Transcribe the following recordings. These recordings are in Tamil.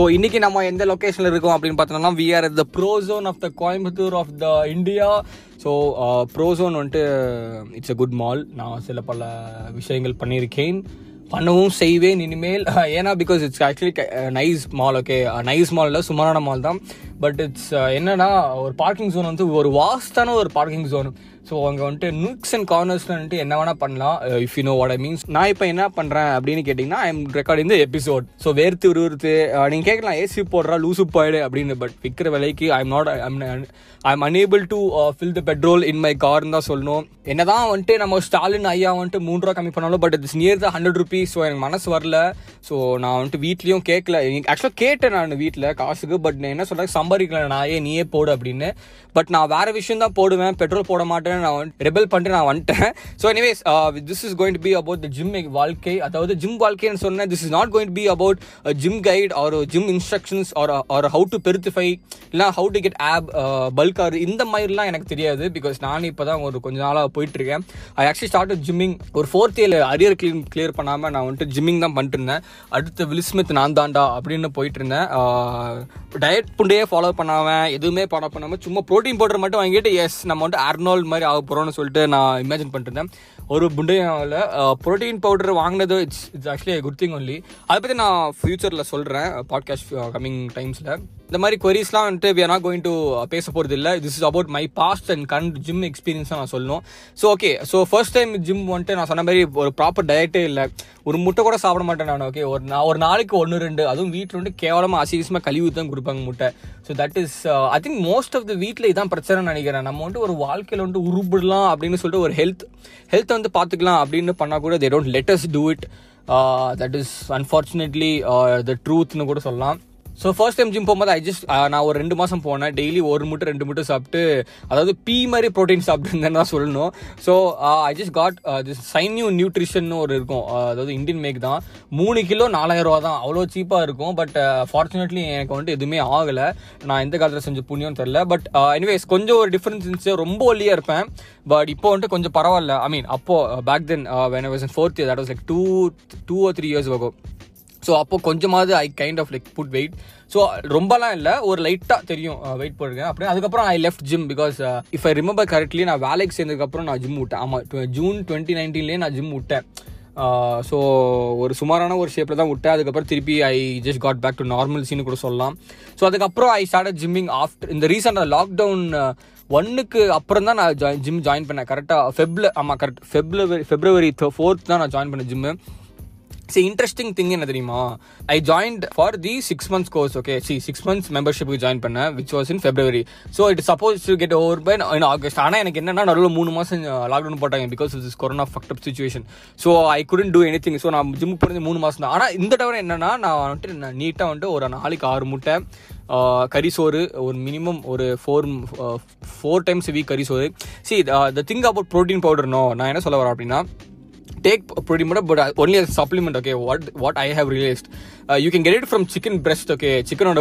ஸோ இன்றைக்கி நம்ம எந்த லொக்கேஷனில் இருக்கோம் அப்படின்னு பார்த்தோம்னா we are the Prozone of the Coimbatore of the India so Prozone வந்துட்டு இட்ஸ் அ குட் மால் நான் சில பல விஷயங்கள் பண்ணியிருக்கேன். பண்ணவும் செய்வேன் இனிமேல். ஏன்னா because it's actually nice mall okay nice mall இல்லை சுமாரான மால் தான். பட் இட்ஸ் uh, என்னன்னா ஒரு பார்க்கிங் ஜோன் வந்து ஒரு வாஸ்டான ஒரு பார்க்கிங் ஜோன் ஸோ அங்கே வந்துட்டு நூக்ஸ் அண்ட் கார்னர்ஸ்ல வந்துட்டு என்ன வேணா பண்ணலாம். If you know what I means நான் இப்போ என்ன பண்ணுறேன் அப்படின்னு கேட்டிங்கன்னா I am recording the episode so வேர்த்து உருவத்து uh, நீங்கள் கேட்கலாம் ஏசி போடுறா லூசு போயிடு அப்படின்னு பட் விற்கிற விலைக்கு I am not I'm I am unable to fill the petrol in my கார்னு தான் சொல்லணும். என்னதான் வந்துட்டு நம்ம ஸ்டாலின் ஐயா வந்துட்டு மூணு ரூபா கம்மி பண்ணாலும் but it's near the hundred rupees so எனக்கு மனசு வரல. ஸோ நான் வந்துட்டு வீட்லேயும் கேட்கல ஆக்சுவலாக கேட்டேன் நான் வீட்டில் காசுக்கு பட் நான் என்ன சொல்கிறேன் சம் சம்பாதிக்கலண்ணா ஏ நீயே போடு அப்படின்னு பட் நான் வேற விஷயம் தான் போடுவேன். பெட்ரோல் போட மாட்டேன் நான் ரெபல் பண்ணிட்டு நான் வந்துட்டேன். So anyways this is going to be about the gym வாழ்க்கை. அதாவது ஜிம் வாழ்க்கைன்னு சொன்னேன். This is not going be about gym guide or gym instructions or or how to பெருத்திஃபை இல்லை how to get up bulk or இந்த மாதிரிலாம் எனக்கு தெரியாது. பிகாஸ் நான் இப்போ தான் ஒரு கொஞ்ச நாளாக போயிட்டு இருக்கேன் ஐ ஆக்சுவலி ஸ்டார்ட் ஜிம்மிங் ஒரு fourth year arrear clean clear பண்ணாமல் நான் வந்துட்டு ஜிம்மிங் தான் பண்ணிட்டு இருந்தேன் அடுத்து வில்ஸ்மித் நான் தாண்டா அப்படின்னு போயிட்டு இருந்தேன் டயட் புண்டையே ஃபாலோ பண்ணாமல் எதுவுமே ஃபாலோ பண்ணாமல் சும்மா ப்ரோட்டீன் பவுடர் மட்டும் வாங்கிட்டு எஸ் நம்ம வந்துட்டு அர்னால் மாதிரி ஆக போகிறோம்னு சொல்லிட்டு நான் இமேஜின் பண்ணிருந்தேன் இருந்தேன் ஒரு புண்டையும் ப்ரோட்டீன் பவுடர் வாங்கினது it's it's actually good thing only அதை பற்றி நான் ஃப்யூச்சரில் சொல்கிறேன் பாட்காஸ்ட் கம்மிங் டைம்ஸில் இந்த மாதிரி கொரிஸ்லாம் வந்துட்டு we are not going to பேச போகிறது இல்லை this is about my past and current gym experience நான் சொல்லணும். So okay so first time gym வந்துட்டு நான் சொன்ன மாதிரி ஒரு ப்ராப்பர் டயட்டே இல்லை. ஒரு முட்டை கூட சாப்பிட மாட்டேன் நான் ஓகே ஒரு நான் ஒரு நாளைக்கு ஒன்று ரெண்டு. அதுவும் வீட்டில் வந்து கேவலமாக அசிவசமாக கழிவு தான் கொடுப்பாங்க முட்டை. So that is I think most of the வீட்டில் இதான் பிரச்சனை நினைக்கிறேன். நம்ம வந்துட்டு ஒரு வாழ்க்கையில் வந்துட்டு உருப்பிடலாம் அப்படின்னு சொல்லிட்டு ஒரு ஹெல்த் ஹெல்த்தை வந்து பார்த்துக்கலாம் அப்படின்னு பண்ணால் கூட they don't let us do it that is unfortunately the ட்ரூத்னு கூட சொல்லலாம். ஸோ ஃபர்ஸ்ட் டைம் ஜிம் போகும்போது ஐ ஜஸ்ட் uh, நான் ஒரு ரெண்டு மாதம் போனேன். டெய்லி ஒரு முட்டை ரெண்டு முட்டை சாப்பிட்டு அதாவது பீ மாதிரி ப்ரோட்டீன் சாப்பிட்டுருந்தேன்னு தான் சொல்லணும். So I just got this sinew nutrition ஒரு இருக்கும். Uh, அதாவது இந்தியன் மேக் தான். மூணு கிலோ நாலாயிரம் ரூபா தான். அவ்வளோ சீப்பாக இருக்கும். பட் ஃபார்ச்சுனேட்லி uh, எனக்கு வந்துட்டு எதுவுமே ஆகலை. நான் எந்த காலத்தில் செஞ்ச புண்ணியம் தெரில பட் எனிவேஸ் கொஞ்சம் ஒரு டிஃப்ரென்ஸ் இருந்துச்சு. ரொம்ப ஒல்லியாக இருப்பேன். பட் இப்போ வந்துட்டு கொஞ்சம் பரவாயில்ல. ஐ மீன் அப்போ back then when I was in fourth year that was like two two or three years ஆகும் ஸோ அப்போ கொஞ்சமாவது I kind of like put weight so ரொம்பலாம் இல்லை. ஒரு லைட்டாக தெரியும் uh, வெயிட் போட்டிருக்கேன் அப்படியே அதுக்கப்புறம் I left gym because if I remember correctly நான் வேலைக்கு சேர்ந்ததுக்கப்புறம் நான் ஜிம் விட்டேன். ஆமாம் ஜூன் டுவெண்ட்டி நைன்டீன்லேயே நான் ஜிம் விட்டேன். Uh, ஸோ ஒரு சுமாரான ஒரு ஷேப்பில் தான் விட்டேன். அதுக்கப்புறம் திருப்பி I just got back to normal scene கூட சொல்லலாம். ஸோ அதுக்கப்புறம் ஐ ஸ்டார்ட் ஜிம்மிங் ஆஃப்டர் இந்த ரீசெண்டாக லாக்டவுன் ஒன்னுக்கு அப்புறம் தான் நான் ஜாயின் ஜிம் ஜாயின் பண்ணேன். கரெக்டாக ஃபெப்ல ஆமாம் கரெக்ட் ஃபெப்ரவரி ஃபெப்ரவரி ஃபோர்த் தான் நான் ஜாயின் பண்ணேன் ஜிம்மு சி இன்ட்ரெஸ்டிங் திங் என்ன தெரியுமா? I joined for the six months course okay C six months மெம்பர்ஷிப்புக்கு ஜாயின் பண்ணேன் which was in February so it suppose to get over by in August ஆனால் எனக்கு என்னன்னா நடுவில் மூணு மாதம் லாக்டவுன் uh, போட்டாங்க because is corona fucked situation so I couldn't do any thing so நான் ஜிம் போனது மூணு மாதம் தான். ஆனால் இந்த தவிர என்னன்னா நான் வந்துட்டு நான் நீட்டாக வந்துட்டு ஒரு நாளைக்கு ஆறு முட்டை uh, கறி சோறு ஒரு மினிமம் ஒரு ஃபோர் ஃபோர் டைம்ஸ் வீக் கறி சோறு. See the thing about protein powder no நான் என்ன சொல்ல வரேன் அப்படின்னா டேக் protein மட்டும் but only as a supplement what what what i have realized. Uh, you can get it from chicken breast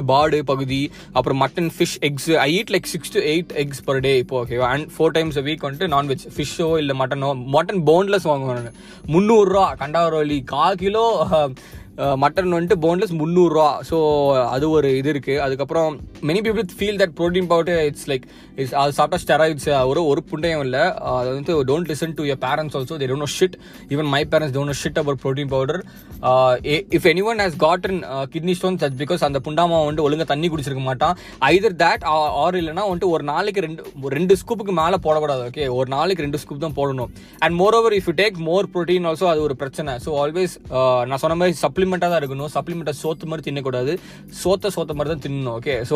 பாடு பகுதி அப்புறம் mutton fish eggs I eat like six to eight eggs per day இப்போ okay and four times week வந்துட்டு நான்வெஜ் ஃபிஷ்ஷோ இல்லை மட்டனோ மட்டன் போன்லெஸ் வாங்குவேன் முந்நூறுரூவா கண்டாவரோலி கால் கிலோ மட்டன் வந்துட்டு போன்லெஸ் முந்நூறுரூவா ஸோ அது ஒரு இது இருக்குது அதுக்கப்புறம் many people feel that protein powder it's like it's அது சாப்பிட்டா ஸ்டெராய்ட்ஸ் ஒரு ஒரு புண்டையும் இல்லை. அது வந்து don't listen to your parents also they don't know shit even my parents don't know shit about protein powder if any one has gotten kidney stones that because அந்த புண்டாமா வந்துட்டு ஒழுங்காக தண்ணி குடிச்சிருக்க மாட்டான். ஐதர் தேட் ஆர் இல்லைனா வந்துட்டு ஒரு நாளைக்கு ரெண்டு ரெண்டு ஸ்கூப்புக்கு மேலே போடக்கூடாது ஓகே ஒரு நாளைக்கு ரெண்டு ஸ்கூப் தான் போடணும். And moreover if you take more protein also அது ஒரு பிரச்சனை. ஸோ ஆல்வேஸ் நான் சொன்ன மாதிரி சப்ளிமெண்ட்டாக தான் இருக்கணும் சப்ளிமெண்ட்டை சோத்து மாதிரி தின்னக்கூடாது. சோத்த சோத்த மாதிரி தான் தின்னணும் okay so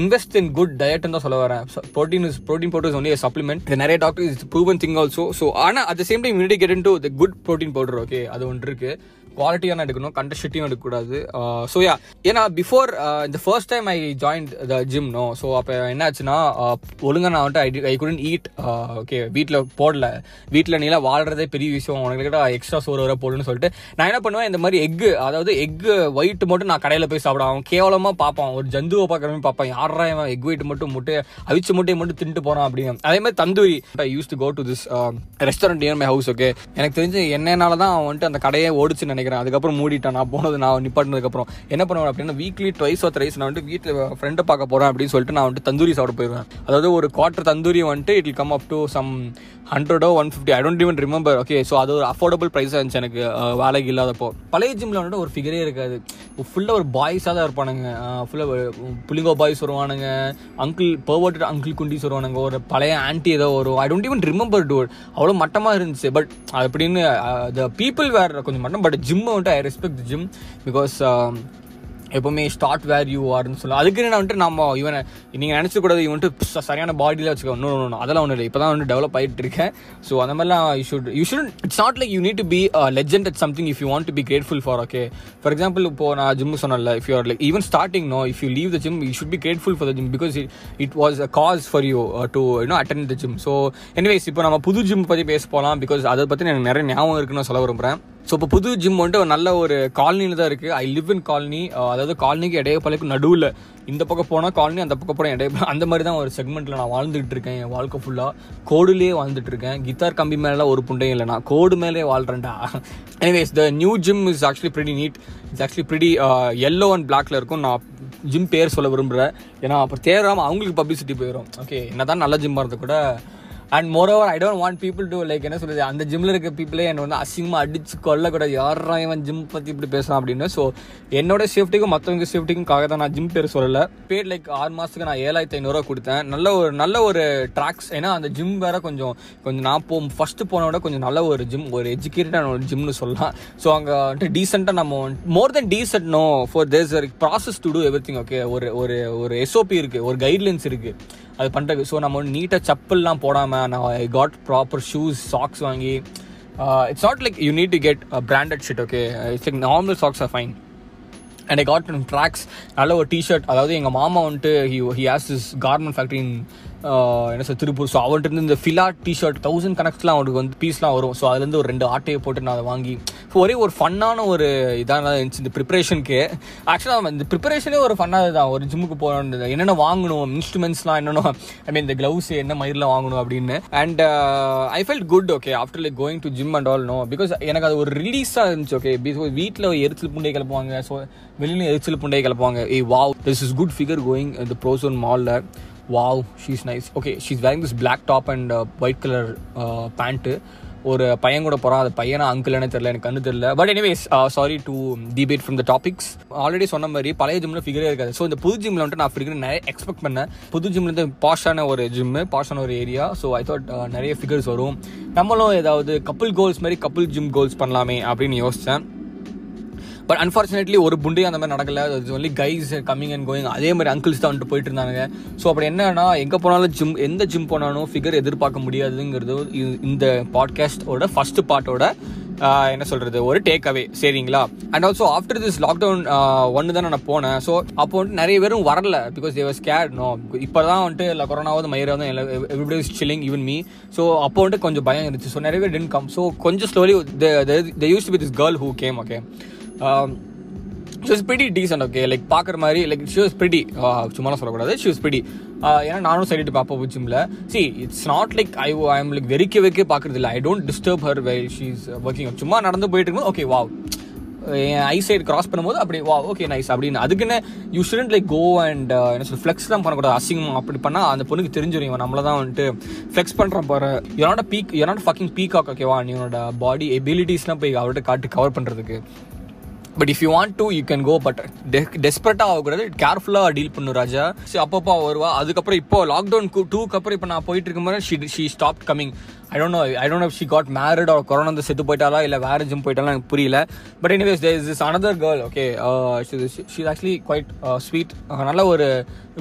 invest in good டயட்னு தான் சொல்ல வரேன். Protein is protein powder only supplement நிறைய doctor is proven thing also so ஆனால் at the same time you need to get into the good protein powder okay அது ஒன்று இருக்கு. குவாலிட்டியான எடுக்கணும் கண்டஷிட்டியும் எடுக்கக்கூடாது. ஸோ யா ஏன்னா பிஃபோர் இந்த first time I join the gym no so அப்போ என்னாச்சுன்னா ஒழுங்காக நான் வந்துட்டு I I couldn't eat okay வீட்டில் போடல. வீட்டில் நீலாம் வாழ்கிறதே பெரிய விஷயம். உனக்கு கிட்ட எக்ஸ்ட்ரா சோறு வர போடணும்னு சொல்லிட்டு நான் என்ன பண்ணுவேன் இந்த மாதிரி எக்கு அதாவது எக்கு ஒயிட் மட்டும் நான் கடையில் போய் சாப்பிடுவேன். அவன் கேவலமாக பார்ப்பான். ஒரு ஜந்துவை பார்க்குற மாதிரி பார்ப்பான். யாரா இவன் எக் ஒயிட் மட்டும் முட்டை அவிச்ச முட்டையை மட்டும் தின்ட்டு போகிறான் அப்படின்னு. அதே மாதிரி tandoori. I use to go to this restaurant near my house okay எனக்கு தெரிஞ்சு என்னனால தான் அவன் வந்துட்டு அந்த கடையே ஓடிச்சுன்னு நினைக்கிறேன். அதுக்கப்புறம் மூடிட்டேன். நான் போனது நான் நிப்பாட்டினதுக்கப்புறம் என்ன பண்ணுவேன் அப்படின்னா வீக்லி ட்வைஸ் ஆர் த்ரைஸ் நான் வந்துட்டு வீட்டில் ஃப்ரெண்டை பார்க்க போகிறேன் அப்படின்னு சொல்லிட்டு நான் வந்துட்டு தந்தூரி சாப்பிட போயிடுவேன். அதாவது ஒரு குவார்ட்டர் தந்தூரி வந்துட்டு it come up to some hundred or one fifty I don't even remember okay so அது ஒரு அஃபோர்டபுள் ப்ரைஸாக இருந்துச்சு எனக்கு வேலைக்கு இல்லாதப்போ. பழைய ஜிம்மில் வந்துட்டு ஒரு ஃபிகரே இருக்காது. ஃபுல்லாக ஒரு பாய்ஸாக தான் இருப்பானுங்க. ஃபுல்லாக புளிங்கோ பாய்ஸ் வருவானுங்க. அங்கிள் பர்வர்ட் அங்கிள் குண்டிஸ் வருவானுங்க. ஒரு பழைய ஆன்டி ஏதோ வரும். I don't even remember too அவ்வளோ மட்டமாக இருந்துச்சு. பட் அப்படின்னு த பீப்புள் வேறு கொஞ்சம் மட்டம். பட் ஜிம் ஜிம் வந்துட்டு ஐ ரெஸ்பெக்ட் ஜிம் பிகாஸ் எப்பவுமே ஸ்டார்ட் வேர் யூ ஆர்னு சொல்லலாம் அதுக்கு என்ன வந்துட்டு நம்ம இவனை நீங்கள் நினச்சக்கூடாது இவன் வந்துட்டு சரியான பாடியில் வச்சுக்கோ. இன்னும் ஒன்று அதெல்லாம் ஒன்றும் இல்லை. இப்போ தான் வந்து டெவலப் ஆகிட்டு இருக்கேன். ஸோ அந்த மாதிரிலாம் you should you should it's not like you need to be legend at something if you want to be grateful for okay for example இப்போ நான் ஜிம் சொன்னல if you're like even starting no if you leave the gym you should be grateful for the gym because it it was a cause for you to you know attend the gym so anyways இப்போ நம்ம புது ஜிம் பற்றி பேச போகலாம் பிகாஸ் அதை பற்றி எனக்கு நிறைய ஞாபகம் இருக்குன்னு சொல்ல விரும்புகிறேன் ஸோ இப்போ புது ஜிம் வந்துட்டு ஒரு நல்ல ஒரு காலனியில் தான் இருக்குது ஐ லிவ் இன் காலனி அதாவது காலனிக்கு இடையப்பலைக்கு நடுவில் இந்த பக்கம் போனால் காலனி அந்த பக்கம் போனால் இடைய அந்த மாதிரி தான் ஒரு செக்மெண்ட்டில் நான் வாழ்ந்துட்டு இருக்கேன். என் வாழ்க்கை ஃபுல்லாக கோடுலேயே வாழ்ந்துட்டு இருக்கேன். கித்தார் கம்பி மேலே ஒரு புண்டையும் இல்லை. நான் கோடு மேலே வாழ்கிறேன்டா anyways the new gym is actually pretty neat it's actually pretty yellow and பிளாக்ல இருக்கும். நான் ஜிம் பேர் சொல்ல விரும்புகிறேன் ஏன்னா அப்புறம் தேராமல் அவங்களுக்கு பப்ளிசிட்டி போயிடும் ஓகே என்ன தான் நல்ல ஜிம்மாக இருந்தால் கூட and moreover I don't want people to like என்ன சொல்றது அந்த ஜிம்மில் இருக்க பீப்புளே என்னை வந்து அசிங்கமாக அடிச்சு கொல்லக்கூடாது. யாரா இவன் ஜிம் பற்றி இப்படி பேசலாம் அப்படின்னு. ஸோ என்னோட சேஃப்டிக்கும் மற்றவங்க சேஃப்டிக்கும்காக தான் நான் ஜிம் பேர் சொல்லலை. பேர் லைக் ஆறு மாதத்துக்கு நான் ஏழாயிரத்தி ஐநூறுரூவா கொடுத்தேன். நல்ல ஒரு நல்ல ஒரு ட்ராக்ஸ் ஏன்னா அந்த ஜிம் வேற கொஞ்சம் கொஞ்சம் நான் போ ஃபஸ்ட்டு போன விட கொஞ்சம் நல்ல ஒரு ஜிம் ஒரு எஜுகேட்டடான ஒரு ஜிம்னு சொல்லலாம். ஸோ அங்கே வந்துட்டு டீசெண்டாக நம்ம more then decent no for there's process to do every thing okay ஒரு ஒரு ஒரு எஸ்ஓபி இருக்குது ஒரு கைட்லைன்ஸ் இருக்குது அது பண்ணுறது ஸோ நம்ம நீட்டாக செப்பல்லாம் போடாமல் நான் I got proper shoes socks வாங்கி it's not like you need to get branded shit okay it's like normal socks are fine and I got tracks நல்ல ஒரு டிஷர்ட் அதாவது எங்கள் மாமா வந்துட்டு he he has is garment factory in என்ன சார் திருப்பூர். ஸோ அவர்கிட்ட இருந்து இந்த ஃபிலா டிஷர்ட் தௌசண்ட் கணக்குலாம் அவனுக்கு வந்து பீஸ்லாம் வரும். ஸோ அதுலேருந்து ஒரு ரெண்டு ஆட்டையை போட்டு நான் அதை வாங்கி ஸோ ஒரே ஒரு ஃபன்னான ஒரு இதாக இருந்துச்சு இந்த ப்ரிப்பரேஷனுக்கு ஆக்சுவலாக இந்த ப்ரிப்பரேஷனே ஒரு ஃபன்னாக தான் ஒரு ஜிம்முக்கு போகணும் என்னென்ன வாங்கணும் இன்ஸ்ட்ருமெண்ட்ஸ்லாம் என்னென்ன ஐ மீன் இந்த க்ளவுஸ் என்ன மயிரில் வாங்கணும் அப்படின்னு. And I felt good okay after like going to gym and all no because எனக்கு அது ஒரு ரிலீஸாக இருந்துச்சு ஓகே பிகாஸ் வீட்டில் எரிச்சல் புண்டையை கிளப்புவாங்க. ஸோ வெளியிலும் எரிச்சல் புண்டையை கிளப்புவாங்க. ஏ wow this is good figure going இந்த ப்ரோசோன் மாலில் wow she's nice okay she's wearing this black top and white colour pant ஒரு பையன் கூட போகிறான் அது பையனா அங்கிள்னே தெரியல எனக்கு கண்ணு தெரியல. But anyways sorry to debate from the topics already சொன்ன மாதிரி பழைய ஜிம்மில் ஃபிகரே இருக்காது. ஸோ இந்த புது ஜிம்மில் வந்துட்டு நான் ஃபிகர் நிறைய எக்ஸ்பெக்ட் பண்ணேன். புது ஜிம்மில் இருந்து பாஷான ஒரு ஜிம்மு பாஷான ஒரு ஏரியா ஸோ ஐ தாட் நிறைய ஃபிகர்ஸ் வரும். நம்மளும் ஏதாவது கப்புள் கோல்ஸ் மாதிரி கப்புள் ஜிம் கோல்ஸ் பண்ணலாமே அப்படின்னு யோசித்தேன் பட் அன்ஃபார்ச்சுனேட்லி ஒரு புண்டையும் அந்த மாதிரி நடக்கல. அது only guys coming and going அதே மாதிரி அங்கிள்ஸ் தான் வந்துட்டு போயிட்டு இருந்தாங்க ஸோ அப்படி என்னன்னா எங்கே போனாலும் ஜிம் எந்த ஜிம் போனாலும் ஃபிகர் எதிர்பார்க்க முடியாதுங்கிறது இது- இந்த பாட்காஸ்டோட ஃபர்ஸ்ட் பார்ட்டோட என்ன சொல்கிறது ஒரு டேக் அவே சரிங்களா and also after this lockdown ஒன்று தான் நான் போனேன். ஸோ அப்போ வந்துட்டு நிறைய பேரும் வரல பிகாஸ் தேவர் ஸ்கேட் நோ இப்போ தான் வந்துட்டு இல்லை கொரோனாவது மயிராவது everybody is chilling even me so அப்போ வந்துட்டு கொஞ்சம் பயம் இருந்துச்சு. ஸோ நிறைய பேர் டென்ட் கம் ஸோ கொஞ்சம் slowly the use with this girl who came okay she was pretty decent okay like பார்க்குற மாதிரி லைக் ஷி வாஸ் பிரிட்டி சும்மா சொல்லக்கூடாது. ஷி வாஸ் uh, ஏன்னா நானும் சைடிட்டு பார்ப்போம் ஜிம்ல see it's not like I I am like வெறிக்க வைக்க பார்க்குறது இல்லை. I don't disturb her well she is working சும்மா நடந்து போயிட்டு இருக்கும்போது ஓகே வா என் ஐ சைடு கிராஸ் பண்ணும்போது அப்படி வா ஓகே நைஸ் அப்படின்னு. அதுக்குன்னு you shouldn't like go and என்ன uh, சொல்ல ஃப்ளெக்ஸ்லாம் பண்ணக்கூடாது. அசிங்கம் அப்படி பண்ணால் அந்த பொண்ணுக்கு தெரிஞ்சிடும் இவன் நம்மள தான் வந்துட்டு ஃப்ளெக்ஸ் பண்ணுற பாரு. யோனாட பீக் யோனாட ஃபக்கிங் பீகாக் ஓகேவா நீ உன்னோட பாடி எபிலிட்டிஸ்லாம் போய் அவர்கிட்ட காட்டு கவர் பண்ணுறதுக்கு but if you want to you can go but டெஸ்பரேட்டாக ஆகக்கூடாது. கேர்ஃபுல்லாக டீல் பண்ணும் ராஜா. ஸோ அப்பப்போ வருவா. அதுக்கப்புறம் இப்போ லாக்டவுன் டூக்கு அப்புறம் இப்போ நான் போயிட்டு இருக்கும்போது she she stop coming I don't know I don't know she got married our corona வந்து செத்து போயிட்டாலா இல்லை வேற ஜிம் போயிட்டாலும் எனக்கு புரியல. But anyways there is another girl okay she actually quite sweet நல்ல ஒரு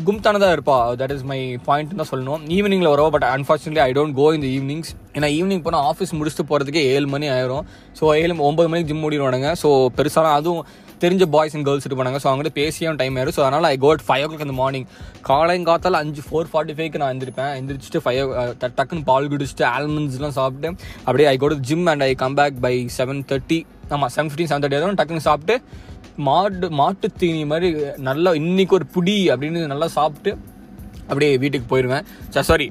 கும்தானதாக இருப்பா. தட் இஸ் மை பாயிண்ட் தான் சொல்லணும். ஈவினிங்கில் வருவா but unfortunately I don't go இந்த ஈவினிங்ஸ் ஏன்னா ஈவினிங் போனால் ஆஃபீஸ் முடிச்சுட்டு போகிறதுக்கே ஏழு மணி ஆயிரும். ஸோ ஏழு ஒம்பது மணிக்கு ஜிம் மூடிடுவானுங்க ஸோ பெருசாலாம் அதுவும் தெரிஞ்ச பாய்ஸ் அண்ட் கேர்ள்ஸ் இருப்பாங்க ஸோ அவங்கள்ட்ட பேசியும் டைம் ஆயிரும். ஸோ அதனால் I got five o'clock இந்த மார்னிங் காலைங்காத்தால அஞ்சு ஃபோர் ஃபார்ட்டி ஃபைவ்க்கு நான் எழுந்திருப்பேன் எந்திரிச்சிட்டு ஃபைவ் uh, டக்குன்னு பால் குடிச்சிட்டு ஆல்மண்ட்ஸ்லாம் சாப்பிட்டு அப்படியே I got gym and I come back by seven thirty ஆமாம் செவன் ஃபிஃப்டின் செவன் தேர்ட்டி ஆகும் டக்குன்னு சாப்பிட்டு மாடு மாட்டு தீனி மாதிரி நல்லா இன்னைக்கு ஒரு புடி அப்படின்னு நல்லா சாப்பிட்டு அப்படியே வீட்டுக்கு போயிடுவேன் சாரி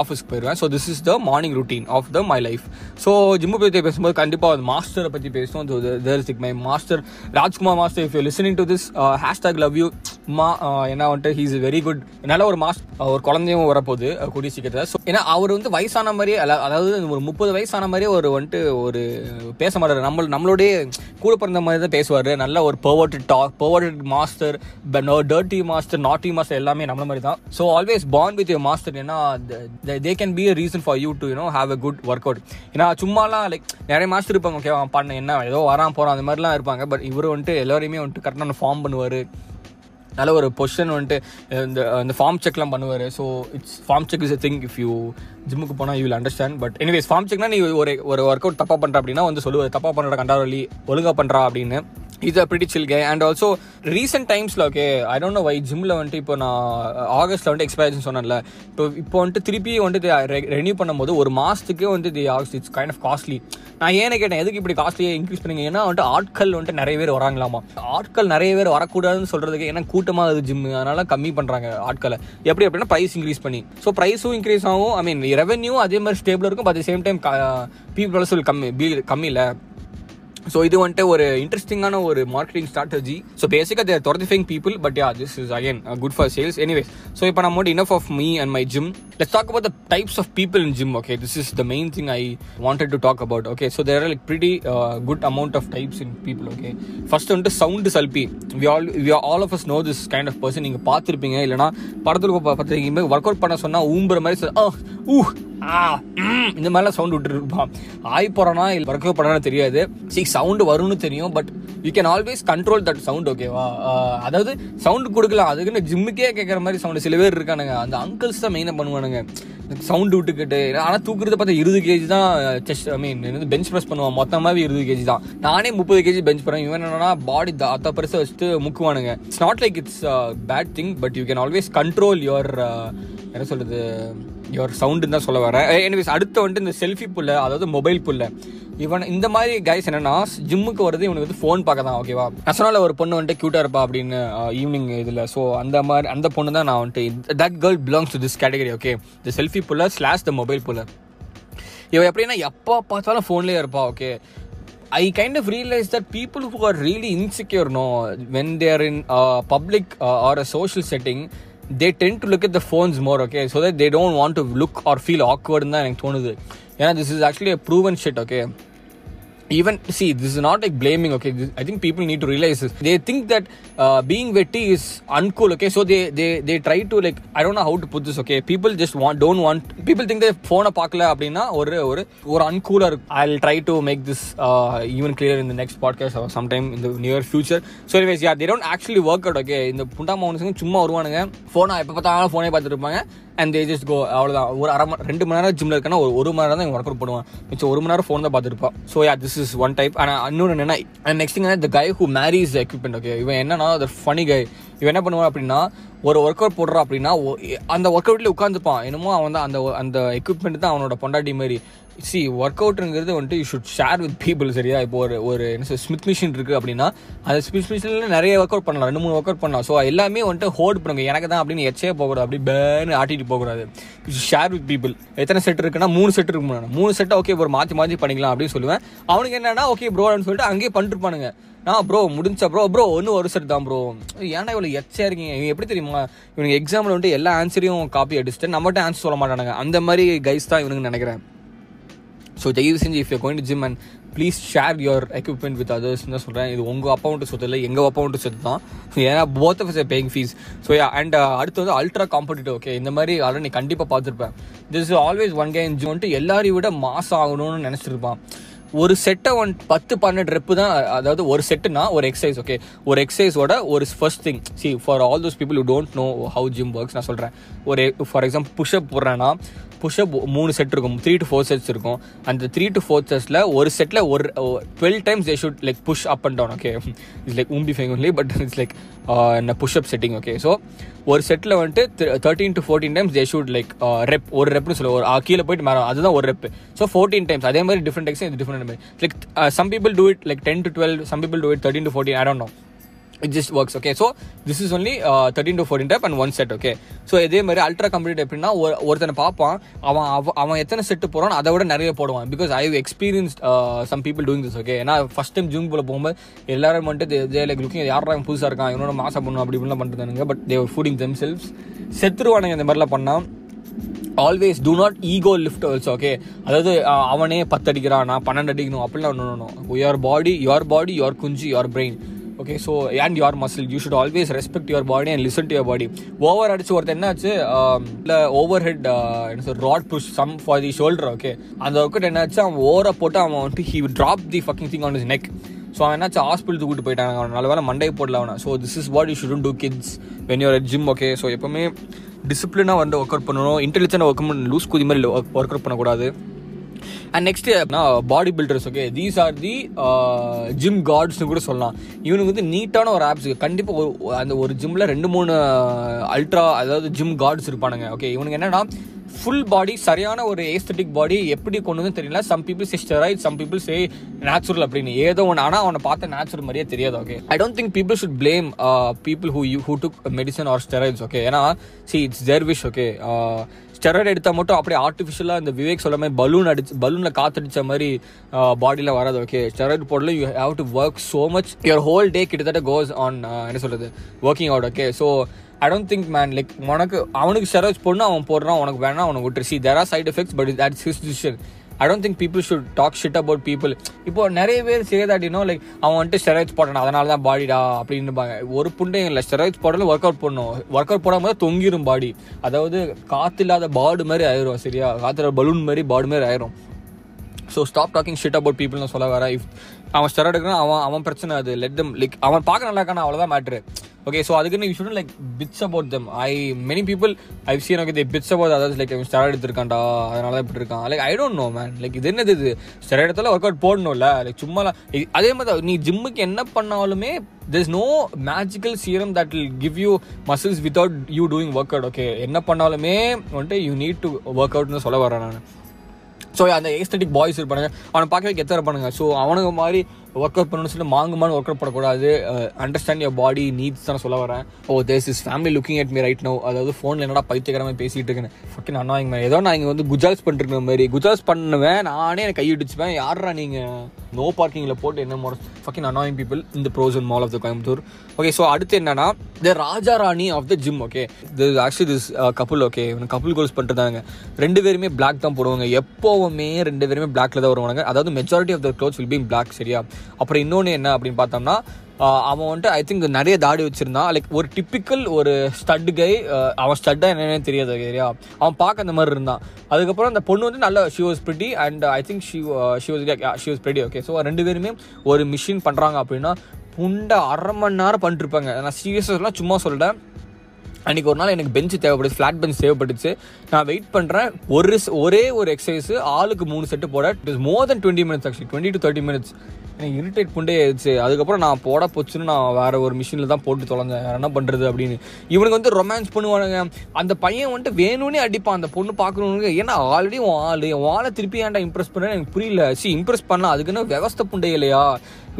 ஆஃபீஸ்க்கு போயிடுவேன் so this is the morning routine of the my life so gym பற்றி பேசும்போது கண்டிப்பாக அந்த மாஸ்டரை பற்றி பேசுவோம். There is my master Rajkumar master if you listening to this hashtag love you மா என்ன வந்துட்டு ஹீஸ் வெரி குட் நல்ல ஒரு மாஸ் ஒரு குழந்தையும் வரப்போகுது கூடிய சீக்கிரத்தில். ஸோ ஏன்னா அவர் வந்து வயசான மாதிரியே அதாவது ஒரு முப்பது வயசான மாதிரியே ஒரு வந்துட்டு ஒரு பேச மாட்டார். நம்ம நம்மளுடைய கூட பிறந்த மாதிரி தான் பேசுவார். நல்ல ஒரு perverted talk perverted master dirty master naughty master எல்லாமே நம்மள மாதிரி தான். So always bond with your master ஏன்னா they can be a reason for you to you know have a good workout ஏன்னா சும்மாலாம் லைக் நிறைய மாஸ்டர் இருப்பாங்க ஓகே பண்ண என்ன ஏதோ வரான் போகிறான் அந்த மாதிரிலாம் இருப்பாங்க. பட் இவர் வந்துட்டு எல்லோரையுமே வந்துட்டு கரெக்டான ஃபார்ம் பண்ணுவார். நல்ல ஒரு பொசிஷன் வந்துட்டு இந்த இந்த ஃபார்ம் செக்லாம் பண்ணுவார். So it's form check is a thing if you ஜிம்முக்கு போனால் you will understand but anyways form செக்னா நீ ஒரு ஒரு ஒர்க் அவுட் தப்பாக பண்ணுற அப்படின்னா வந்து சொல்லுவார். தப்பாக பண்ணுற கண்டாரொலி ஒழுங்காக பண்ணுறா அப்படின்னு. இது pretty chill k and also recent டைம்ஸில் okay I don't know why ஜிம்மில் வந்துட்டு இப்போ நான் uh, ஆகஸ்ட்டில் வந்துட்டு எக்ஸ்பைரேஷன் சொன்னேன்ல. இப்போ இப்போ வந்துட்டு திருப்பி வந்துட்டு ரெனியூ பண்ணும்போது ஒரு மாதத்துக்கே வந்து the August it's kind of costly நான் ஏன்னு கேட்டேன் எதுக்கு இப்படி காஸ்ட்லியாக இன்க்ரீஸ் பண்ணுங்க? ஏன்னா வந்துட்டு ஆட்கள் வந்துட்டு நிறைய பேர் வராங்களாமா? ஆட்கள் நிறைய பேர் வரக்கூடாதுன்னு சொல்கிறதுக்கு ஏன்னா கூட்டமாக அது ஜிம் அதனால கம்மி பண்ணுறாங்க ஆட்களை. எப்படி அப்படின்னா ப்ரைஸ் இன்க்ரீஸ் பண்ணி. ஸோ ப்ரைஸும் இன்க்ரீஸ் ஆகும். ஐ மீன் ரெவன்யூ அதே மாதிரி ஸ்டேபிள் இருக்கும். பட் சேம் டைம் பீப்புள் சொல் கம்மி பில் கம்மி இல்லை. ஸோ இது வந்துட்டு ஒரு இன்ட்ரெஸ்டிங்கான ஒரு மார்க்கெட்டிங் ஸ்ட்ராட்டஜி ஸோ பேசிக்காக there terrifying people but yeah this is again good for sales anyways so இப்போ நம்ம வந்து enough of me and my gym let's talk about the types of people in gym okay this is the main thing I wanted to talk about okay so there are like pretty good amount of types in people okay first வந்துட்டு sound சல்பி we all we all of us know this kind of person நீங்கள் பார்த்துருப்பீங்க. இல்லைனா படத்தில் பார்த்துருக்கீங்க ஒர்க் அவுட் பண்ண சொன்னால் ஊம்புற மாதிரி ஆ ஊ இந்த மாதிரிலாம் சவுண்ட் விட்டு இருப்பான் ஆய் போறானா இல்லை ஒர்க் அவுட் தெரியாது. சி சவுண்டு வரும்னு தெரியும் but you can always control that sound ஓகேவா அதாவது சவுண்டு கொடுக்கலாம். அதுக்குன்னு ஜிம்முக்கே கேட்குற மாதிரி சவுண்டு சில பேர் இருக்கானுங்க. அந்த அங்கிள்ஸ் தான் மெயினாக பண்ணுவானுங்க. சவுண்டு விட்டுக்கிட்டு. ஆனால் தூக்குறத பார்த்தா இருபது கேஜி தான் செஸ்ட் ஐ மீன் என்னது பெஞ்ச் ப்ரெஸ் பண்ணுவான். மொத்தமாகவே இருபது கேஜி தான். நானே முப்பது கேஜி பெஞ்ச் பண்ணுவேன். இவன் என்னன்னா பாடி அத்த பெருசாக வச்சுட்டு முக்குவானுங்க. It's not like it's bad thing but you can always control your என்ன சொல்கிறது யுவர் சவுண்டுன்னு தான் சொல்ல வரேன் எனிவேஸ் அடுத்த வந்துட்டு இந்த செல்ஃபி புல்ல அதாவது மொபைல் புல்ல இவன் இந்த மாதிரி கைஸ் என்னன்னா ஜிம்முக்கு வருது இவனுக்கு வந்து ஃபோன் பார்க்க தான் ஓகேவா அசனால ஒரு பொண்ணு வந்துட்டு கியூட்டா இருப்பா அப்படின்னு ஈவினிங் இதில் ஸோ அந்த மாதிரி அந்த பொண்ணு தான் நான் வந்துட்டு that girl belongs to this category okay the selfie puller slash the mobile puller இவன் எப்படின்னா எப்போ பார்த்தாலும் ஃபோன்லேயே இருப்பா okay I kind of realise that people who are really insecure no when they're in public or a social setting they tend to look at the phones more okay so that they don't want to look or feel ஆக்வர்டுன்னு தான் எனக்கு தோணுது ஏன்னா this is actually proven shit okay even see this is not like blaming okay this, i think people need to realize this they think that uh, being wetty is uncool okay so they they they try to like i don't know how to put this okay people just want don't want people think that phone பார்க்கல அப்படின்னா ஒரு ஒரு ஒரு அன்கூலா இருக்கும் i'll try to make this uh, even clear in the next podcast or sometime in the near future so anyways yeah they don't actually work out okay இந்த புண்டா மௌனசுங்க சும்மா வருவானுங்க போனா எப்ப பார்த்தாலும் போனே பார்த்துட்டு இருப்பாங்க அண்ட் தே ஜஸ்ட் கோ அவ்வளோதான் ஒரு அரை மணி ரெண்டு மணி நேரம் ஜிம்ல இருக்கனா ஒரு ஒரு மணி நேரம் தான் ஒர்க் அவுட் பண்ணுவான் மிச்சம் ஒரு மணி நேரம் ஃபோன் தான் பார்த்துருப்பான் so yeah this is one type ஆனால் இன்னொன்று என்னன்னா and next thing the guy who marries equipment okay இவன் என்னன்னா அது ஃபனி கை இவன் என்ன பண்ணுவான் அப்படின்னா ஒரு ஒர்க் அவுட் போடுறான் அப்படின்னா ஒ- அந்த ஒர்க் அவுட்லேயே உட்காந்துப்பான் என்னமோ அவன் தான் அந்த அந்த எக்யூப்மெண்ட் தான் அவனோட பொண்டாட்டி மாதிரி. சி ஒர்க் அவுட்ங்கிறது வந்துட்டு you should share with people சரியா? இப்போ ஒரு ஒரு என்ன ஸ்மித் மிஷின் இருக்குது அப்படின்னா அந்த ஸ்மித் மிஷினில் நிறைய ஒர்க் அவுட் பண்ணலாம் ரெண்டு மூணு ஒர்க் அவுட் பண்ணலாம். ஸோ எல்லாமே வந்துட்டு ஹோல்ட் பண்ணுங்க. எனக்கு தான் அப்படின்னு எச்சே போகக்கூடாது அப்படி பேன்னு ஆட்டிட்டு போகக்கூடாது. ஷேர் வித் பீப்புள் எத்தனை செட் இருக்குன்னா மூணு செட் இருக்கு முன்னாடி. மூணு செட்டை ஓகே ஒரு மாற்றி மாற்றி பண்ணிக்கலாம் அப்படின்னு சொல்லுவேன். அவனுக்கு என்னன்னா ஓகே ப்ரோ அப்படின்னு சொல்லிட்டு அங்கேயே பண்ணிருப்பானுங்க. நான் ப்ரோ முடிஞ்சா ப்ரோ ப்ரோ ஒன்று ஒரு செட் தான் ப்ரோ ஏன்டா இவ்வளோ எச்சா இருக்கீங்க? இவங்க எப்படி தெரியுமா? இவனுக்கு எக்ஸாமில் வந்துட்டு எல்லா ஆன்சரையும் காப்பி அடிச்சுட்டு நம்மகிட்ட ஆன்சர் சொல்ல மாட்டானுங்க. அந்த மாதிரி கைஸ் தான் இவனுக்கு நினைக்கிறேன். ஸோ தயவு செஞ்சு if you going to gym and please share your equipment with others தான் சொல்கிறேன் இது உங்கள் அப்பாவுண்ட்டு சொத்து இல்லை எங்கள் அப்பாவுண்ட்டு சொத்து தான். ஏன்னா both of paying fees so and அடுத்து வந்து அல்ட்ரா காம்படிட்டிவ் ஓகே இந்த மாதிரி அதெல்லாம் நீ கண்டிப்பாக பார்த்துருப்பேன். This is always one game gym வந்துட்டு எல்லாரையும் விட மாசம் ஆகணும்னு நினச்சிருப்பான். ஒரு செட்டை ஒன் பத்து பன்னெண்டு ரெப்பு தான் அதாவது ஒரு செட்டுனா ஒரு எக்ஸசைஸ் ஓகே ஒரு எக்ஸசைஸோட ஒரு first thing see for all those people you don't know how gym works நான் சொல்கிறேன் ஒரு ஃபார் எக்ஸாம்பிள் புஷ்அப் போடுறேன்னா புஷ்அப் மூணு செட் இருக்கும். த்ரீ டு ஃபோர் செட்ஸ் இருக்கும். அந்த த்ரீ டு ஃபோர் செட்ஸில் ஒரு செட்டில் ஒரு twelve times they should like push up and down okay it's like உம்பி ஃபைங் only but it's like pushup setting okay so ஒரு செட்டில் வந்துட்டு thirteen to fourteen times they should like rep ஒரு ரெப்னு சொல்லுவோம். ஒரு கீழே போயிட்டு மேலே அதுதான் ஒரு ரெப் ஸோ ஃபோர்டீன் டைம்ஸ் அதே மாதிரி டிஃப்ரெண்ட் எக்ஸ் இது டிஃப்ரெண்ட் மாதிரி like some people do it like ten to twelve some people do it thirteen to fourteen I don't know it just works okay so this is only thirteen to fourteen type and one set okay so இதே மாதிரி அல்ட்ரா கம்ப்ளீட் எப்படின்னா ஒரு ஒருத்தனை பார்ப்பான். அவன் அவன் அவன் எத்தனை செட்டு போகிறான் அதை விட நிறைய போடுவான். Because I experience some people doing this okay ஏன்னா ஃபஸ்ட் டைம் ஜூம் போல போகும்போது எல்லாரும் வந்துட்டு ஜே லைக் லுக்கிங் யாரா புதுசாக இருக்கான் இவனோட மாசம் பண்ணும் அப்படி இப்படிலாம் பண்ணுறானுங்க but Thevar putting themselves செத்துருவானுங்க இந்த மாதிரிலாம் பண்ணால் always do not ego lift also okay அதாவது அவனே பத்து அடிக்கிறான் நான் பன்னெண்டு அடிக்கணும் அப்படிலாம் ஒன்று your body your body your குஞ்சு your brain okay so and your muscle you should always respect your body and listen to your body over அடிச்சு ஒருத்தர் என்னாச்சு இல்லை ஓவர் ஹெட் என்ன சொல் rod push some for the shoulder okay அந்த ஒர்க்கட் என்னாச்சு அவன் ஓவரை போட்டு அவன் வந்துட்டு he drop the fucking thing on his neck so அவன் என்னாச்சு ஹாஸ்பிட்டல் கூட்டு போயிட்டாங்க அவன் நல்ல வேலை மண்டே போடல அவனை. So this is what you shouldn't do kids when you're gym okay so எப்பவுமே டிசிப்ளினாக வந்து ஒர்க் அவுட் பண்ணணும். இன்டெலிஜென்ட் ஒர்க் பண்ணணும். லூஸ் குதி மாதிரி ஒர்க் அவுட் பண்ணக்கூடாது. And next bodybuilders okay these are the gym கார்ட்ஸ்னு கூட சொல்லலாம். இவனுக்கு வந்து நீட்டான ஒரு ஆப்ஸ் கண்டிப்பாக ஒரு அந்த ஒரு ஜிம்ல ரெண்டு மூணு uh, அல்ட்ரா அதாவது ஜிம் கார்ட்ஸ் இருப்பானுங்க ஓகே இவனுக்கு என்னன்னா ஃபுல் பாடி சரியான ஒரு ஏஸ்தட்டிக் பாடி எப்படி கொண்டு வந்து தெரியல. Some people say some people say natural அப்படின்னு. ஏதோ ஒன்று ஆனால் அவனை பார்த்த நேச்சுரல் மாதிரியே தெரியாது okay I don't think people should blame people who you who took medicine R steroids okay ஏன்னா see it's there wish okay steroid எடுத்தால் மட்டும் அப்படியே ஆர்டிஃபிஷியலாக இந்த விவேக் சொல்ல மாதிரி பலூன் அடிச்சு பலூனில் காத்தடிச்ச மாதிரி uh, பாடியில் வராது ஓகே ஸ்டெராய்டு போடல you have to work so much your whole day கிட்டத்தட்ட கோஸ் ஆன் uh, என்ன சொல்கிறது working out okay so I don't think man like உனக்கு அவனுக்கு ஸ்டெராய்ட்ஸ் போடணும் அவன் போடுறான் உனக்கு வேணா உனக்கு விட்டு see there are side effects but that's his decision I don't think people should talk shit about people இப்போ நிறைய பேர் செய்யதாட்டினோ லைக் அவன் வந்துட்டு ஸ்டெராய்ட்ஸ் போட்டான் அதனால தான் பாடிடா அப்படின்னுபாங்க. ஒரு புண்டையும் இல்லை ஸ்டெராய்ட்ஸ் போடல ஒர்க் அவுட் பண்ணணும் ஒர்க் அவுட் போடாமல் தான் பாடி அதாவது காற்று இல்லாத பாடு மாதிரி ஆயிரும் சரியா? காத்துல பலூன் மாதிரி பாடு மாதிரி ஆயிரும். So stop talking shit about people சொல்ல வரேன். இஃப் அவன் ஸ்டெராய்ட் எடுக்கிறான் அவன் அவன் பிரச்சனை அது. லெட் தம் லைக் அவன் பார்க்க நல்லா இருக்கான அவ்வளோதான் மேட்ரு ஓகே ஸோ அதுக்குன்னு you shouldn't like bitch about them I many people I seen okay bitch about அதாவது லைக் அவன் ஸ்டெராய்டு எடுத்திருக்கான்டா அதனால தான் இப்படி இருக்கான். Like I don't know man like இது என்னது இது? ஸ்டெராய்ட் எடுத்தாலும் ஒர்க் அவுட் போடணும்ல? லைக் சும்மாலாம் அதே மாதிரி தான் நீ ஜிம்முக்கு என்ன பண்ணாலுமே there's no magical serum that will give you muscles without you doing work out okay என்ன பண்ணாலுமே வந்துட்டு யூ நீட் டு ஒர்க் அவுட்னு சொல்ல வரேன் நான். ஸோ அந்த ஏஸ்தட்டிக் பாய்ஸ் இருப்பானுங்க. அவனை பார்க்கவே கெத்த இருப்பானுங்க. ஸோ அவனுங்க மாதிரி ஒர்க் அவுட் பண்ணணும்னு சொல்லி மாங்குமான்னு ஒர்க் அவுட் பண்ணக்கூடாது. அண்டர்ஸ்டாண்ட் யோர் பாடி நீட்ஸ் தான் சொல்ல வரேன். ஓ this is family looking at me right no அதாவது ஃபோனில் என்னடா பைத்தியகரமாக பேசிட்டு இருக்கேன் ஃபக்கின் அண்ணாங்க ஏதோ நான் இங்கே வந்து குஜால்ஸ் பண்ணிருக்கிற மாதிரி. குஜால்ஸ் பண்ணுவேன். நானே எனக்கு கையிட்டுச்சுவேன் யாரா நீங்கள் நோ பார்க்கிங்கில் போட்டு என்ன மோட ஃபக்கின் அனாயிங் பீப்புள் இந்த Prozone mall of the Coimbatore okay so அடுத்து என்னன்னா the raja rani of the gym okay this actually this couple okay couple goals பண்ணிருந்தாங்க ரெண்டு பேருமே பிளாக் தான் போடுவாங்க. எப்போவுமே ரெண்டு பேருமே பிளாக்ல தான் வருவாங்க. அதாவது majority of the clothes will be black சரியா? அப்புறம் இன்னொன்று என்ன அப்படின்னு பார்த்தோம்னா அவன் வந்துட்டு ஐ திங்க் நிறைய தாடி வச்சுருந்தான். லைக் ஒரு டிப்பிக்கல் ஒரு ஸ்டட் கை அவன் ஸ்டட்டாக என்னென்னு தெரியாது சரியா? அவன் பார்க்க அந்த மாதிரி இருந்தான். அதுக்கப்புறம் அந்த பொண்ணு வந்து நல்ல she was pretty and I think she she was she was pretty okay so ரெண்டு பேருமே ஒரு மிஷின் பண்ணுறாங்க அப்படின்னா புண்டை அரை மணி நேரம் பண்ணிட்டுருப்பாங்க நான் சீரியஸாக சும்மா சொல்லிட்டேன் அன்றைக்கி ஒரு நாள் எனக்கு பெஞ்சு தேவைப்படுது ஃப்ளாட் பெஞ்ச் தேவைப்பட்டுச்சு. நான் வெயிட் பண்ணுறேன் ஒரு ஒரே ஒரு எக்ஸசைஸ் ஆளுக்கு மூணு செட்டு போட. It is more then twenty minutes actually twenty to thirty minutes எனக்கு இரிட்டேட் புண்டே ஆயிடுச்சு அதுக்கப்புறம் நான் போட போச்சுன்னு நான் வேற ஒரு மிஷினில் தான் போட்டு தொலைஞ்சேன். வேற என்ன பண்ணுறது அப்படின்னு. இவனுக்கு வந்து ரொமான்ஸ் பண்ணுவானுங்க. அந்த பையன் வந்துட்டு வேணும்னே அடிப்பான். அந்த பொண்ணு பார்க்கணுன்னு ஏன்னா ஆல்ரெடி உன் ஆள். உன் ஆளை திருப்பி ஏன்டா இம்ப்ரெஸ் பண்ண? எனக்கு புரியல. சி இம்ப்ரெஸ் பண்ணலாம் அதுக்குன்னு விவஸ்தை புண்டே இல்லையா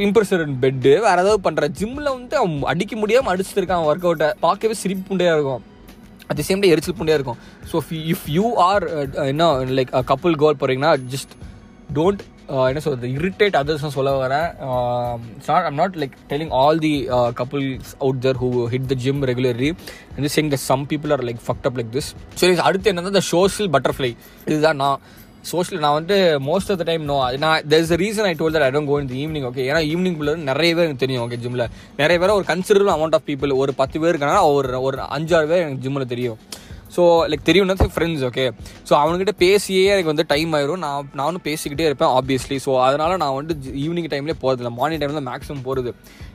இம்ப்ரெஸர் பெட்டு வேற ஏதாவது பண்ணுறேன் ஜிம்மில் வந்து அவன் அடிக்க முடியாமல் அடிச்சுட்டு இருக்கான் ஒர்க் அவுட்டை பார்க்கவே சிரிப்பு புண்டையாக இருக்கும். அட் தி சேம் டே எரிச்சல் புண்டையாக இருக்கும். ஸோ இஃப் யூ ஆர் என்ன லைக் கப்புள் கோல் போகிறீங்கன்னா ஜஸ்ட் டோன்ட் Uh, என்ன சொல்கிறது இரிட்டேட் அதர்ஸ்னு சொல்ல வரேன். Not I'm not like telling all the couples out there who hit the gym regularly and saying the some people are like fucked up like this சரி அடுத்து என்னன்னா த சோஷியல் பட்டர்ஃப்ளை இதுதான் நான் சோஷியல் நான் வந்து most of the time no நான் there is reason I told that I don't go இந்த ஈவினிங் ஓகே ஏன்னா ஈவினிங் உள்ள நிறைய பேர் எனக்கு தெரியும் ஓகே ஜிம்மில் நிறைய பேர் ஒரு கன்சிடரபிள் அமௌண்ட் ஆஃப் பீப்புள் ஒரு பத்து பேர் இருக்காங்கன்னா ஒரு ஒரு அஞ்சாறு பேர் எனக்கு ஜிம்மில் தெரியும். ஸோ லைக் தெரியும்னா ஃப்ரெண்ட்ஸ் ஓகே ஸோ அவன்கிட்ட பேசியே எனக்கு வந்து டைம் ஆயிரும். நான் நானும் பேசிக்கிட்டே இருப்பேன் ஆப்வியஸ்லி ஸோ அதனால நான் வந்து ஈவினிங் டைம்லேயே போகிறதில்ல மார்னிங் டைம்ல மேக்ஸிமம் போகிறது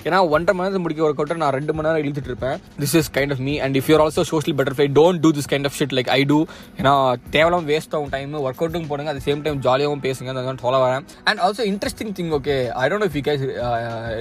ஏன்னா ஒன்றரை மணி நேரத்தில் முடிக்க ஒர்க் அவுட்டை நான் ரெண்டு மணி நேரம் இழுத்துட்டு இருப்பேன். This is kind of me and if your also social butterfly don't do this kind of shit like I do ஏன்னா தேவலாம் வேஸ்ட் ஆகும் டைம் ஒர்க் அவுட்டும் போடுங்க அட் சேம் டைம் ஜாலியாகவும் பேசுங்க. அந்த சொல்ல வரேன். And also interesting thing okay I don't if you guys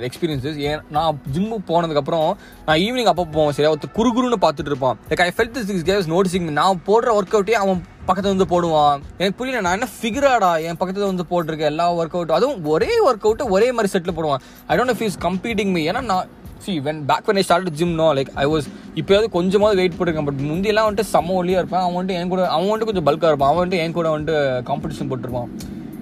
experiences ஏன் நான் ஜிம்மு போனதுக்கப்புறம் நான் ஈவினிங் அப்போ போவேன் சரியா? ஒருத்தர் குறுகுருன்னு பார்த்துட்டு இருப்பான். Like I felt this guy's noticing நான் போடுற ஒர்க் அவுட்டே அவன் பக்கத்துல வந்து போடுவான். எனக்கு புரியல நான் என்ன ஃபிகராடா என் பக்கத்துல வந்து போட்டிருக்கேன் எல்லா ஒர்க் அவுட் அதுவும் ஒரே ஒர்க் அவுட் ஒரே மாதிரி செட்டில் போடுவான். I don't fees competing me ஏன்னா நான் see when back when I start gym no like I was இப்போயாவது கொஞ்சமாவது வெயிட் போட்டிருக்கேன். பட் முந்தியெல்லாம் வந்துட்டு செம்ம ஒல்லியாக இருப்பான். அவன் வந்துட்டு என் கூட அவன் வந்துட்டு கொஞ்சம் பல்காக இருப்பான். அவன் வந்துட்டு என் கூட வந்துட்டு காம்படிஷன் போட்டிருப்பான்.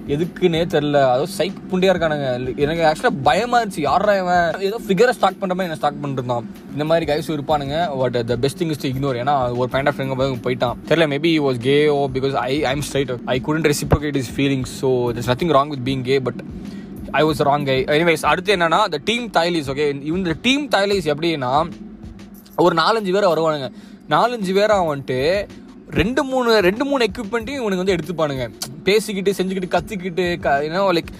எதுக்குன்னே தெரில அதுவும் சைக் புண்டியா இருக்கானுங்க. எனக்கு ஆக்சுவலாக பயமா இருந்துச்சு. யாரா இவன்? ஏதோ ஃபிகரை ஸ்டார்ட் பண்ணுற மாதிரி என்ன ஸ்டார்ட் பண்ணிருந்தான். இந்த மாதிரி கைஸ் இருப்பானுங்க. But the best thing is to ignore ஏன்னா ஒரு பாயிண்ட் ஆஃப் எங்கே போயிட்டான். தெரியல maybe was gay oh because I I'm straight I couldn't reciprocate his feelings so it's nothing wrong with being gay but I was wrong guy anyways அடுத்து என்னன்னா இந்த டீம் தைலீஸ் ஓகே இந்த டீம் தைலீஸ் எப்படின்னா ஒரு நாலஞ்சு பேர் வருவானுங்க. நாலஞ்சு பேர் வந்துட்டு ரெண்டு மூணு ரெண்டு மூணு எக்யூப்மெண்ட்டையும் இவனுக்கு வந்து எடுத்துப்பானுங்க. பேசிக்கிட்டு செஞ்சுக்கிட்டு கத்திக்கிட்டு ஏன்னா லைக்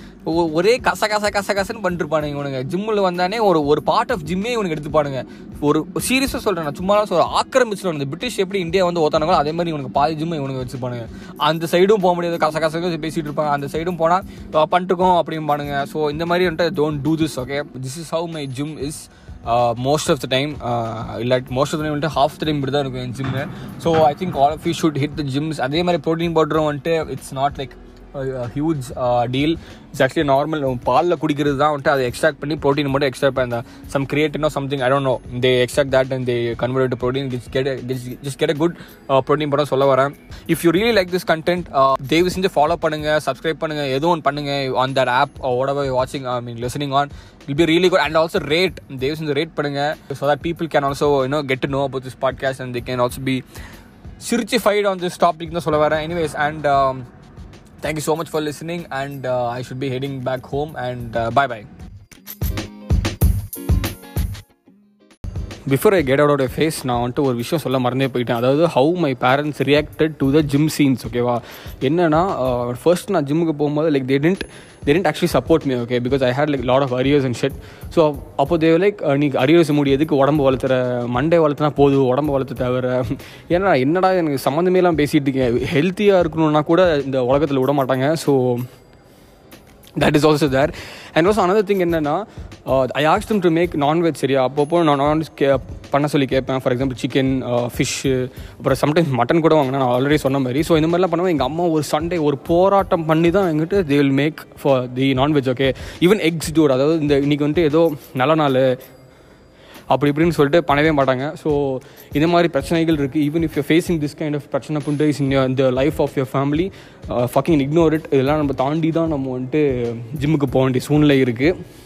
ஒரே கச கச கச கசன்னு பண்ணிருப்பானுங்க இவனுங்க. ஜிம்மில் வந்தானே ஒரு ஒரு பார்ட் ஆஃப் ஜிம்மே இவனுக்கு எடுத்துப்பானுங்க. ஒரு சீரியஸாக சொல்கிறேன் நான் சும்மா ஒரு ஆக்கிரமிச்சிடும் இந்த பிரிட்டிஷ் எப்படி இந்தியா வந்து ஓத்தானாங்களோ அதே மாதிரி இவனுக்கு பாதி ஜிம்மை இவனுக்கு வச்சுப்பானுங்க. அந்த சைடும் போக முடியாது. கச கச பேசிகிட்டு இருப்பாங்க. அந்த சைடும் போனால் பண்ணிட்டுக்கோம் அப்படிம்பானுங்க. ஸோ இந்த மாதிரி வந்துட்டு don't do this okay this is how my gym is most of the time இல்லை மோஸ்ட் ஆஃப் த டைம் வந்துட்டு ஹாஃப் த டைம் இப்படி தான் இருக்கும் என் gym so I think all of you should hit the gyms அதே மாதிரி ப்ரோட்டீன் பவுடரும் வந்துட்டு it's not like huge deal it's actually normal பாலில் குடிக்கிறது தான் வந்துட்டு அதை எக்ஸ்ட்ராக்ட் பண்ணி ப்ரோட்டீன் மட்டும் எக்ஸ்ட்ராக்ட் பண்ண some கிரியேட்டினோ something I don't know they extract that and they convert protein kids get just get a good protein படம் சொல்ல வரேன். If you really like this content தயவு செஞ்சு ஃபாலோ பண்ணுங்க சப்ஸ்கிரைப் பண்ணுங்க எதுவும் ஒன்று பண்ணுங்க ஆன் தட் ஆப் ஓடவை வாட்சிங் I mean listening on will be really good and also rate தயவு செஞ்சு ரேட் பண்ணுங்க so that people can also you know get to know about this podcast and they can also be certified on this topic தான் சொல்ல வரேன். Anyways and thank you so much for listening and I should be heading back home and bye bye before I get out face நான் வந்துட்டு ஒரு விஷயம் சொல்ல மறந்தே போயிட்டேன். அதாவது how my parents reacted to the gym scenes ஓகேவா என்னன்னா uh, ஃபர்ஸ்ட் நான் ஜிம்முக்கு போகும்போது like they tend they tend actually support me okay because I had like lot of arrears and shit so அப்போ தேவ லைக் நீ அரியர்ஸ் முடி எதுக்கு உடம்பு வளர்த்துற? மண்டே வளர்த்துனா போதும் உடம்பு வளர்த்து தவிர. ஏன்னா என்னடா எனக்கு சம்மந்தமேலாம் பேசிகிட்டு இருக்கேன். ஹெல்த்தியாக இருக்கணும்னா கூட இந்த உலகத்தில் விட மாட்டாங்க. So that is also there and also another thing என்னென்னா I aux them to make non veg சரியா? அப்பப்போ நான் நான்வெஜ் கே பண்ண சொல்லி கேட்பேன். ஃபார் எக்ஸாம்பிள் சிக்கன் ஃபிஷ்ஷு அப்புறம் சம்டைம்ஸ் மட்டன் கூட வாங்கினா நான் ஆல்ரெடி சொன்ன மாதிரி. ஸோ இந்த மாதிரிலாம் பண்ணுவேன் எங்கள் அம்மா ஒரு சண்டே ஒரு போராட்டம் பண்ணி தான் எங்கிட்ட they will make for the non veg okay even ex tour அதாவது இந்த இன்றைக்கி வந்துட்டு ஏதோ நல்ல நாள் அப்படி இப்படின்னு சொல்லிட்டு பண்ணவே மாட்டாங்க. ஸோ இந்த மாதிரி பிரச்சனைகள் இருக்குது even if you facing this kind of பிரச்சனை புண்டு இஸ் இன் இந்த life of your family fucking ignore it இதெல்லாம் நம்ம தாண்டி தான் நம்ம வந்துட்டு ஜிம்முக்கு போக வேண்டிய சூழ்நிலை இருக்குது